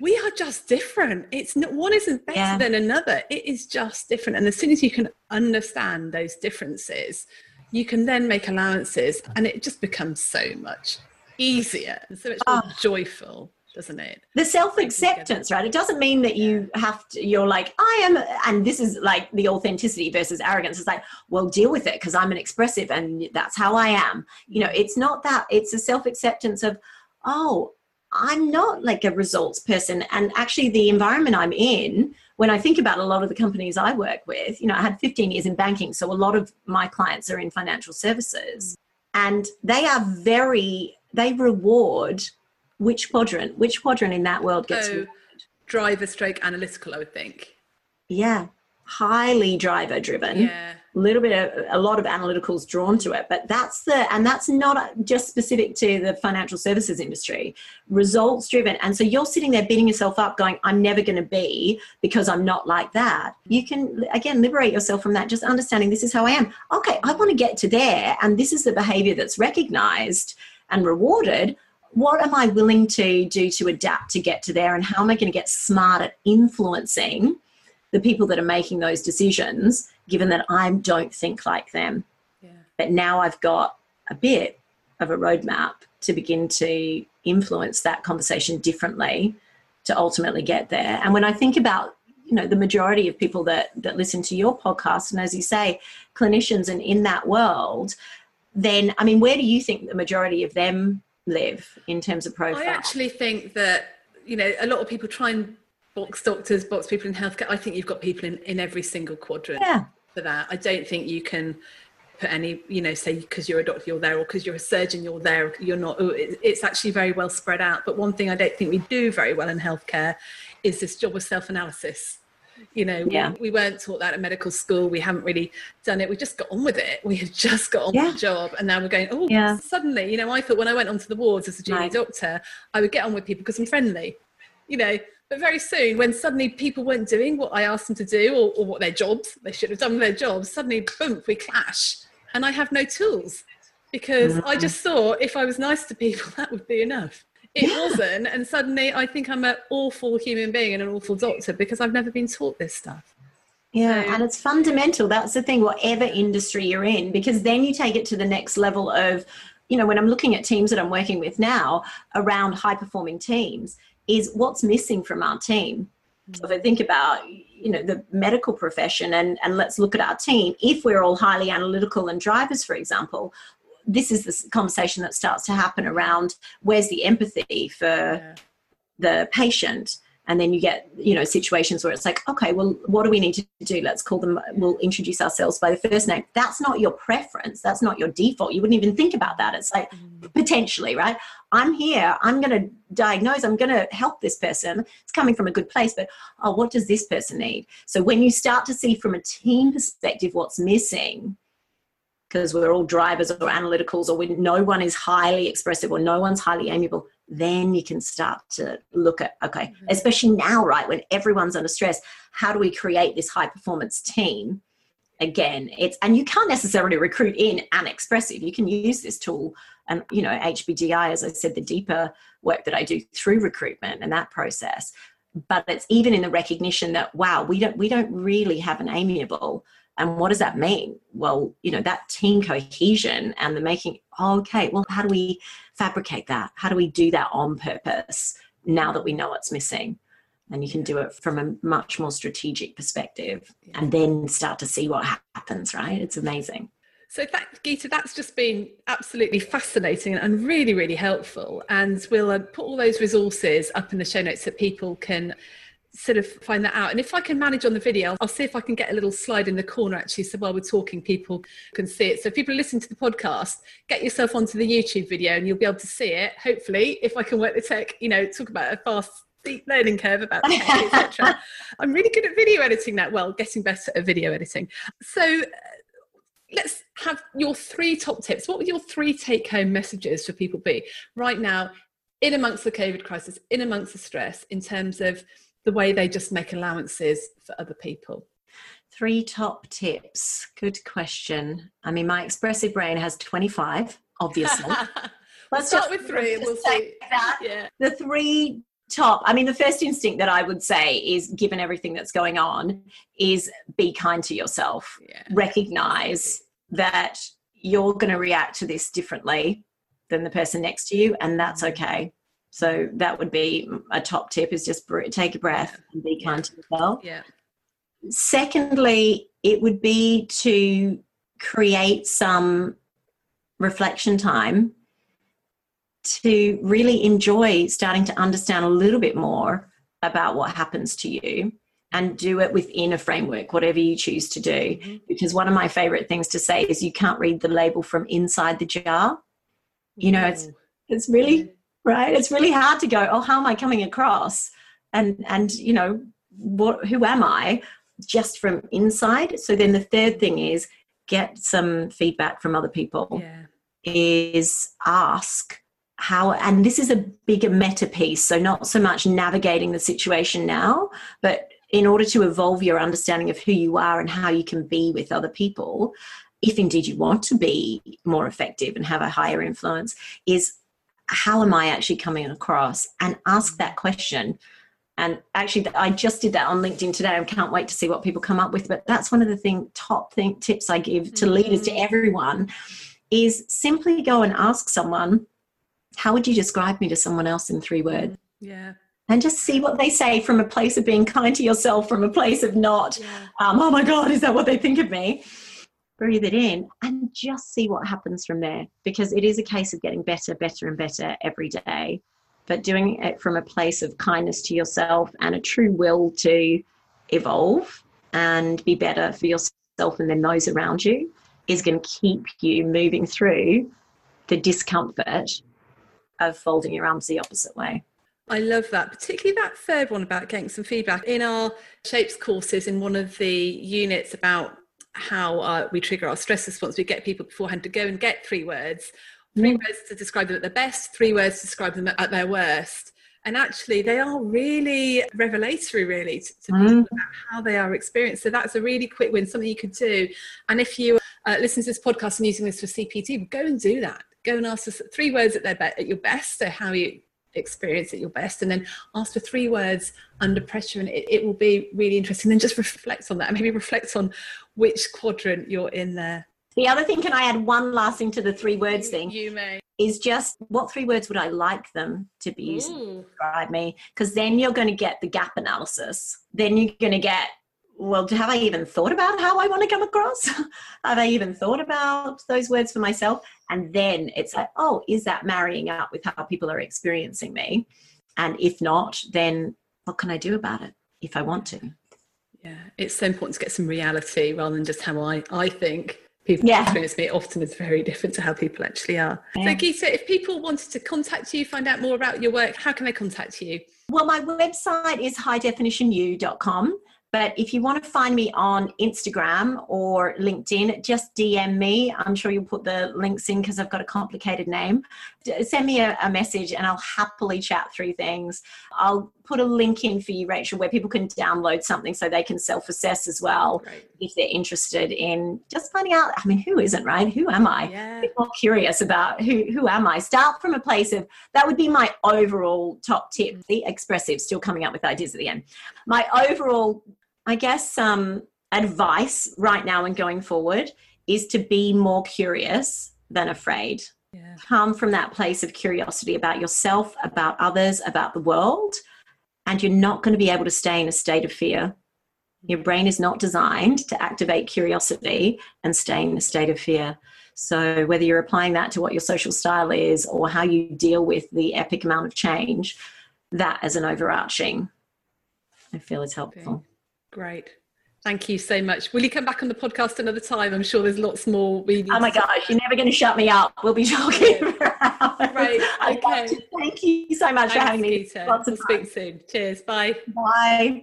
we are just different. It's not, one isn't better yeah. than another. It is just different. And as soon as you can understand those differences, you can then make allowances and it just becomes so much easier and so much more oh. joyful doesn't it? The self-acceptance right? It doesn't mean that you have to you're like i am and this is like the authenticity versus arrogance. It's like well deal with it because i'm an expressive and that's how i am. You know it's not that it's a self-acceptance of oh i'm not like a results person. And actually the environment i'm in when i think about a lot of the companies i work with you know i had 15 years in banking so a lot of my clients are in financial services. Mm. And they are very they reward which quadrant? Which quadrant in that world gets so, driver stroke analytical? I would think. Yeah, highly driver driven. Yeah. A little bit of a lot of analyticals drawn to it, but that's the and that's not just specific to the financial services industry. Results driven, and so you're sitting there beating yourself up, going, "I'm never going to be because I'm not like that." You can again liberate yourself from that, just understanding this is how I am. Okay, I want to get to there, and this is the behavior that's recognized and rewarded, what am I willing to do to adapt to get to there? And how am I going to get smart at influencing the people that are making those decisions, given that I don't think like them? Yeah. But now I've got a bit of a roadmap to begin to influence that conversation differently to ultimately get there. And when I think about you know the majority of people that that listen to your podcast and as you say clinicians and in that world then I mean, where do you think the majority of them live in terms of profile? I actually think that you know a lot of people try and box doctors, box people in healthcare. I think you've got people in in every single quadrant yeah. for that. I don't think you can put any you know say because you're a doctor you're there or because you're a surgeon you're there you're not oh, it's actually very well spread out but one thing i don't think we do very well in healthcare is this job of self-analysis you know yeah. we, we, weren't taught that at medical school we haven't really done it we just got on with it we had just got on yeah. with the job and now we're going oh yeah. suddenly you know i thought when i went onto the wards as a junior right. doctor i would get on with people because i'm friendly you know but very soon when suddenly people weren't doing what i asked them to do or, or what their jobs they should have done their jobs suddenly boom we clash and i have no tools because mm-hmm. i just thought if i was nice to people that would be enough it yeah. wasn't and suddenly i think i'm an awful human being and an awful doctor because i've never been taught this stuff yeah, so, and it's fundamental. That's the thing, whatever industry you're in, because then you take it to the next level of, you know, when I'm looking at teams that I'm working with now around high performing teams, is what's missing from our team. So if I think about, you know, the medical profession and, and let's look at our team, if we're all highly analytical and drivers, for example, this is the conversation that starts to happen around where's the empathy for yeah. the patient? And then you get you know situations where it's like okay well what do we need to do? Let's call them we'll introduce ourselves by the first name. That's not your preference. That's not your default. You wouldn't even think about that. It's like mm. potentially right? I'm here. I'm going to diagnose. I'm going to help this person. It's coming from a good place but oh what does this person need? So when you start to see from a team perspective what's missing because we're all drivers or analyticals or when no one is highly expressive or no one's highly amiable then you can start to look at okay mm-hmm. especially now right when everyone's under stress how do we create this high performance team? Again it's and you can't necessarily recruit in and expressive you can use this tool and you know hbdi as i said the deeper work that i do through recruitment and that process. But it's even in the recognition that wow we don't we don't really have an amiable And what does that mean? Well, you know, that team cohesion and the making, oh, okay, well, how do we fabricate that? How do we do that on purpose now that we know it's missing? And you can do it from a much more strategic perspective and then start to see what happens, right? It's amazing. So, that, Geeta, that's just been absolutely fascinating and really, really helpful. And we'll uh, put all those resources up in the show notes so people can sort of find that out. And if I can manage on the video, I'll see if I can get a little slide in the corner actually. So while we're talking, people can see it. So if people listen to the podcast, get yourself onto the YouTube video and you'll be able to see it. Hopefully, if I can work the tech, you know, talk about a fast steep learning curve about etc. I'm really good at video editing that Well, getting better at video editing. So uh, let's have your three top tips. What would your three take home messages for people be right now in amongst the COVID crisis, in amongst the stress, in terms of the way they just make allowances for other people? Three top tips. Good question. I mean, my expressive brain has 25, obviously. Let's start with three. We'll see. That. Yeah. The three top, I mean, the first instinct that I would say is given everything that's going on, is be kind to yourself. Yeah. Recognize that you're going to react to this differently than the person next to you, and that's mm-hmm. okay. So that would be a top tip is just take a breath and be kind to yourself. Yeah. Secondly, it would be to create some reflection time to really enjoy starting to understand a little bit more about what happens to you and do it within a framework, whatever you choose to do. Mm-hmm. Because one of my favorite things to say is you can't read the label from inside the jar. You know, it's it's really right? It's really hard to go oh how am i coming across? And and you know what who am i? Just from inside. So then the third thing is get some feedback from other people. Yeah. is ask how and this is a bigger meta piece so not so much navigating the situation now but in order to evolve your understanding of who you are and how you can be with other people if indeed you want to be more effective and have a higher influence is how am I actually coming across? And ask that question. And actually, I just did that on LinkedIn today. I can't wait to see what people come up with. But that's one of the thing top thing, tips I give to mm-hmm. leaders, to everyone, is simply go and ask someone, "How would you describe me to someone else in three words?" Yeah. And just see what they say from a place of being kind to yourself, from a place of not, yeah. um, oh my God, is that what they think of me? Breathe it in and just see what happens from there because it is a case of getting better, better, and better every day. But doing it from a place of kindness to yourself and a true will to evolve and be better for yourself and then those around you is going to keep you moving through the discomfort of folding your arms the opposite way. I love that, particularly that third one about getting some feedback. In our shapes courses, in one of the units about how uh, we trigger our stress response. We get people beforehand to go and get three words, three mm. words to describe them at their best, three words to describe them at their worst. And actually, they are really revelatory, really, to, to mm. people about how they are experienced. So that's a really quick win, something you could do. And if you uh, listen to this podcast and using this for CPD, go and do that. Go and ask us three words at their be- at your best. So how you experience at your best. And then ask for three words under pressure and it, it will be really interesting then just reflect on that and maybe reflect on which quadrant you're in there. The other thing can i add one last thing to the three words thing? you may. Is just what three words would i like them to be using to describe me? Because then you're going to get the gap analysis. Then you're going to get well, have I even thought about how I want to come across? have I even thought about those words for myself? And then it's like, oh, is that marrying up with how people are experiencing me? And if not, then what can I do about it if I want to? Yeah, it's so important to get some reality rather than just how I, I think people yeah. experience me. Often is very different to how people actually are. Yeah. So, Geeta, if people wanted to contact you, find out more about your work, how can they contact you? Well, my website is highdefinitionyou.com. But if you want to find me on Instagram or LinkedIn, just DM me. I'm sure you'll put the links in because I've got a complicated name. Send me a, a, message and I'll happily chat through things. I'll put a link in for you, Rachel, where people can download something so they can self assess as well right. if they're interested in just finding out. I mean, who isn't, right? Who am I? Yeah. more curious about who, who am I? Start from a place of that would be my overall top tip. The expressive, still coming up with ideas at the end. My overall I guess um, advice right now and going forward is to be more curious than afraid. Yeah. Come from that place of curiosity about yourself, about others, about the world, and you're not going to be able to stay in a state of fear. Your brain is not designed to activate curiosity and stay in a state of fear. So, whether you're applying that to what your social style is or how you deal with the epic amount of change, that as an overarching, I feel is helpful. Great. Thank you so much. Will you come back on the podcast another time? I'm sure there's lots more. We oh my gosh, you're never going to shut me up. We'll be talking for hours. Right. Okay. Thank you so much Thanks, for having me. Lots of we'll speak soon. Cheers. Bye. Bye.